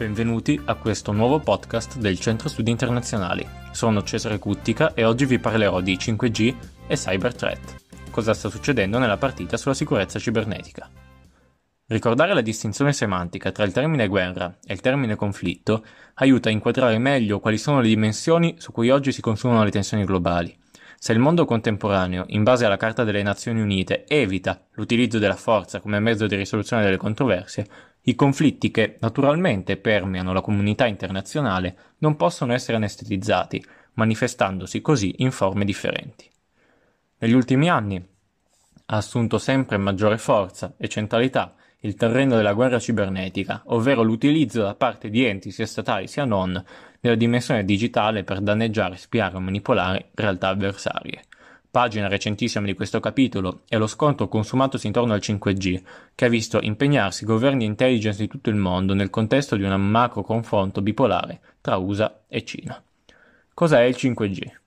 Benvenuti a questo nuovo podcast del Centro Studi Internazionali. Sono Cesare Cuttica e oggi vi parlerò di 5G e Cyber Threat. Cosa sta succedendo nella partita sulla sicurezza cibernetica? Ricordare la distinzione semantica tra il termine guerra e il termine conflitto aiuta a inquadrare meglio quali sono le dimensioni su cui oggi si consumano le tensioni globali. Se il mondo contemporaneo, in base alla Carta delle Nazioni Unite, evita l'utilizzo della forza come mezzo di risoluzione delle controversie, i conflitti che naturalmente permeano la comunità internazionale non possono essere anestetizzati, manifestandosi così in forme differenti. Negli ultimi anni ha assunto sempre maggiore forza e centralità il terreno della guerra cibernetica, ovvero l'utilizzo da parte di enti sia statali sia non della dimensione digitale per danneggiare, spiare o manipolare realtà avversarie pagina recentissima di questo capitolo, è lo scontro consumatosi intorno al 5G, che ha visto impegnarsi governi e intelligence di tutto il mondo nel contesto di un macro confronto bipolare tra USA e Cina. Cos'è il 5G?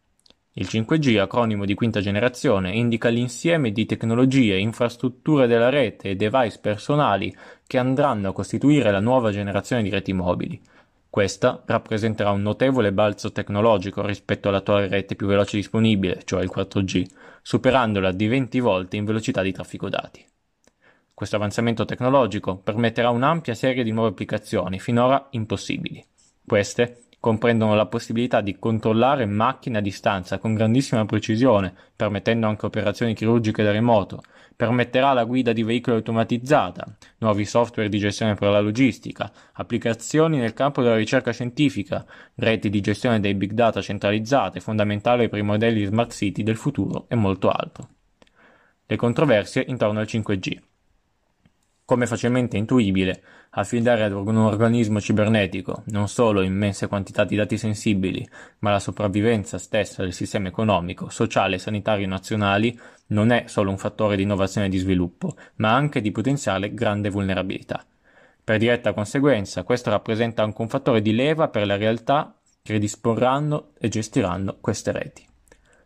Il 5G, acronimo di quinta generazione, indica l'insieme di tecnologie, infrastrutture della rete e device personali che andranno a costituire la nuova generazione di reti mobili, questa rappresenterà un notevole balzo tecnologico rispetto all'attuale rete più veloce disponibile, cioè il 4G, superandola di 20 volte in velocità di traffico dati. Questo avanzamento tecnologico permetterà un'ampia serie di nuove applicazioni, finora impossibili. Queste comprendono la possibilità di controllare macchine a distanza con grandissima precisione, permettendo anche operazioni chirurgiche da remoto, permetterà la guida di veicoli automatizzata, nuovi software di gestione per la logistica, applicazioni nel campo della ricerca scientifica, reti di gestione dei big data centralizzate, fondamentali per i modelli smart city del futuro e molto altro. Le controversie intorno al 5G. Come facilmente intuibile, affidare ad un organismo cibernetico non solo immense quantità di dati sensibili, ma la sopravvivenza stessa del sistema economico, sociale e sanitario nazionali non è solo un fattore di innovazione e di sviluppo, ma anche di potenziale grande vulnerabilità. Per diretta conseguenza, questo rappresenta anche un fattore di leva per le realtà che disporranno e gestiranno queste reti.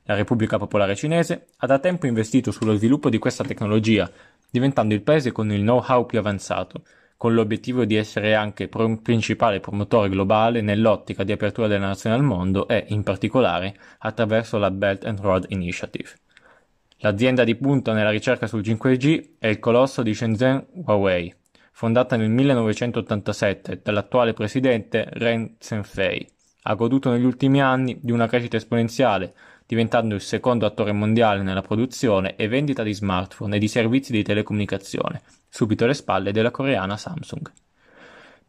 La Repubblica Popolare Cinese ha da tempo investito sullo sviluppo di questa tecnologia diventando il paese con il know-how più avanzato, con l'obiettivo di essere anche pro- principale promotore globale nell'ottica di apertura delle nazioni al mondo e, in particolare, attraverso la Belt and Road Initiative. L'azienda di punta nella ricerca sul 5G è il colosso di Shenzhen Huawei, fondata nel 1987 dall'attuale presidente Ren Zhengfei. Ha goduto negli ultimi anni di una crescita esponenziale, diventando il secondo attore mondiale nella produzione e vendita di smartphone e di servizi di telecomunicazione, subito alle spalle della coreana Samsung.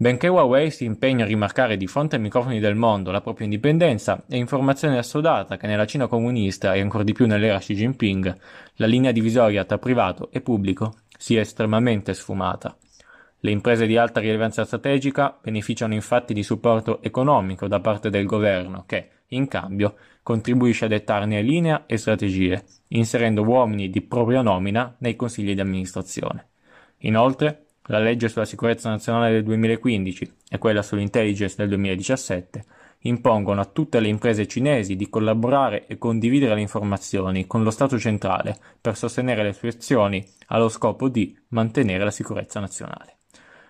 Benché Huawei si impegni a rimarcare di fronte ai microfoni del mondo la propria indipendenza, è informazione assodata che nella Cina comunista e ancor di più nell'era Xi Jinping la linea divisoria tra privato e pubblico sia estremamente sfumata. Le imprese di alta rilevanza strategica beneficiano infatti di supporto economico da parte del governo che, in cambio, contribuisce a dettarne linea e strategie, inserendo uomini di propria nomina nei consigli di amministrazione. Inoltre, la legge sulla sicurezza nazionale del 2015 e quella sull'intelligence del 2017 impongono a tutte le imprese cinesi di collaborare e condividere le informazioni con lo Stato centrale per sostenere le sue azioni allo scopo di mantenere la sicurezza nazionale.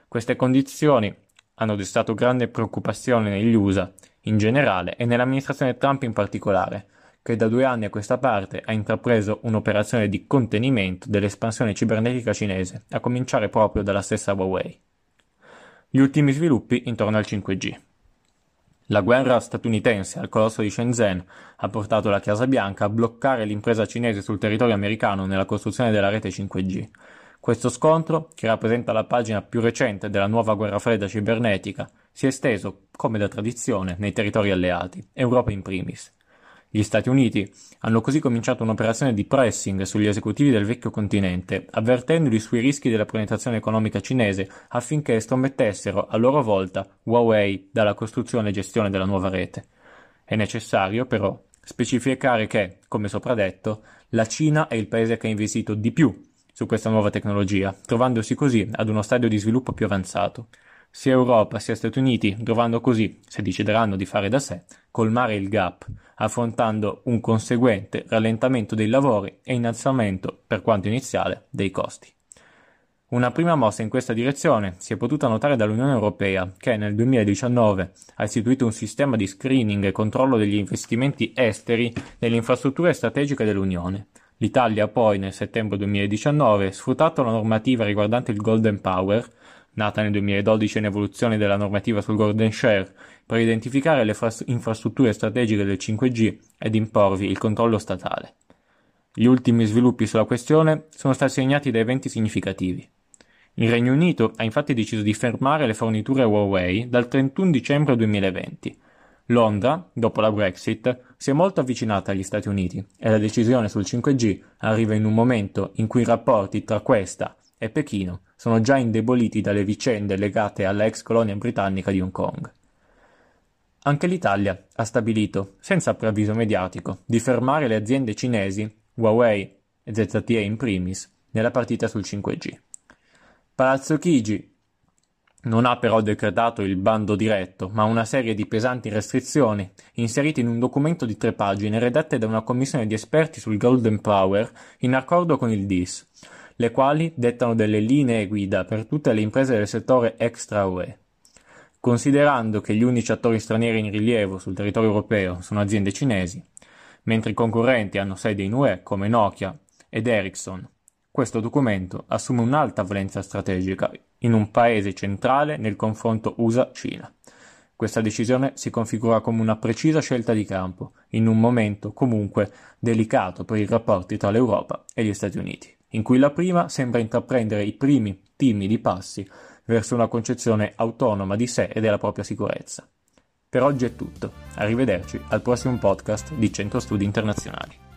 Queste condizioni hanno destato grande preoccupazione negli USA in generale e nell'amministrazione Trump in particolare, che da due anni a questa parte ha intrapreso un'operazione di contenimento dell'espansione cibernetica cinese, a cominciare proprio dalla stessa Huawei. Gli ultimi sviluppi intorno al 5G. La guerra statunitense al colosso di Shenzhen ha portato la Casa Bianca a bloccare l'impresa cinese sul territorio americano nella costruzione della rete 5G. Questo scontro, che rappresenta la pagina più recente della nuova guerra fredda cibernetica, si è esteso, come da tradizione, nei territori alleati, Europa in primis. Gli Stati Uniti hanno così cominciato un'operazione di pressing sugli esecutivi del vecchio continente, avvertendoli sui rischi della penetrazione economica cinese affinché estromettessero a loro volta Huawei dalla costruzione e gestione della nuova rete. È necessario, però, specificare che, come sopra detto, la Cina è il paese che ha investito di più su questa nuova tecnologia, trovandosi così ad uno stadio di sviluppo più avanzato sia Europa sia Stati Uniti dovranno così, se decideranno di fare da sé, colmare il gap, affrontando un conseguente rallentamento dei lavori e innalzamento, per quanto iniziale, dei costi. Una prima mossa in questa direzione si è potuta notare dall'Unione Europea, che nel 2019 ha istituito un sistema di screening e controllo degli investimenti esteri nelle infrastrutture strategiche dell'Unione. L'Italia poi, nel settembre 2019, sfruttato la normativa riguardante il Golden Power, nata nel 2012 in evoluzione della normativa sul Golden Share, per identificare le infrastrutture strategiche del 5G ed imporvi il controllo statale. Gli ultimi sviluppi sulla questione sono stati segnati da eventi significativi. Il Regno Unito ha infatti deciso di fermare le forniture Huawei dal 31 dicembre 2020. Londra, dopo la Brexit, si è molto avvicinata agli Stati Uniti e la decisione sul 5G arriva in un momento in cui i rapporti tra questa e Pechino sono già indeboliti dalle vicende legate alla ex colonia britannica di Hong Kong. Anche l'Italia ha stabilito, senza preavviso mediatico, di fermare le aziende cinesi, Huawei e ZTE in primis, nella partita sul 5G. Palazzo Chigi non ha però decretato il bando diretto, ma una serie di pesanti restrizioni inserite in un documento di tre pagine redatte da una commissione di esperti sul Golden Power in accordo con il DIS, le quali dettano delle linee guida per tutte le imprese del settore extra UE. Considerando che gli unici attori stranieri in rilievo sul territorio europeo sono aziende cinesi, mentre i concorrenti hanno sede in UE come Nokia ed Ericsson questo documento assume un'alta valenza strategica in un paese centrale nel confronto USA-Cina. Questa decisione si configura come una precisa scelta di campo, in un momento comunque delicato per i rapporti tra l'Europa e gli Stati Uniti, in cui la prima sembra intraprendere i primi timidi passi verso una concezione autonoma di sé e della propria sicurezza. Per oggi è tutto, arrivederci al prossimo podcast di Centro Studi Internazionali.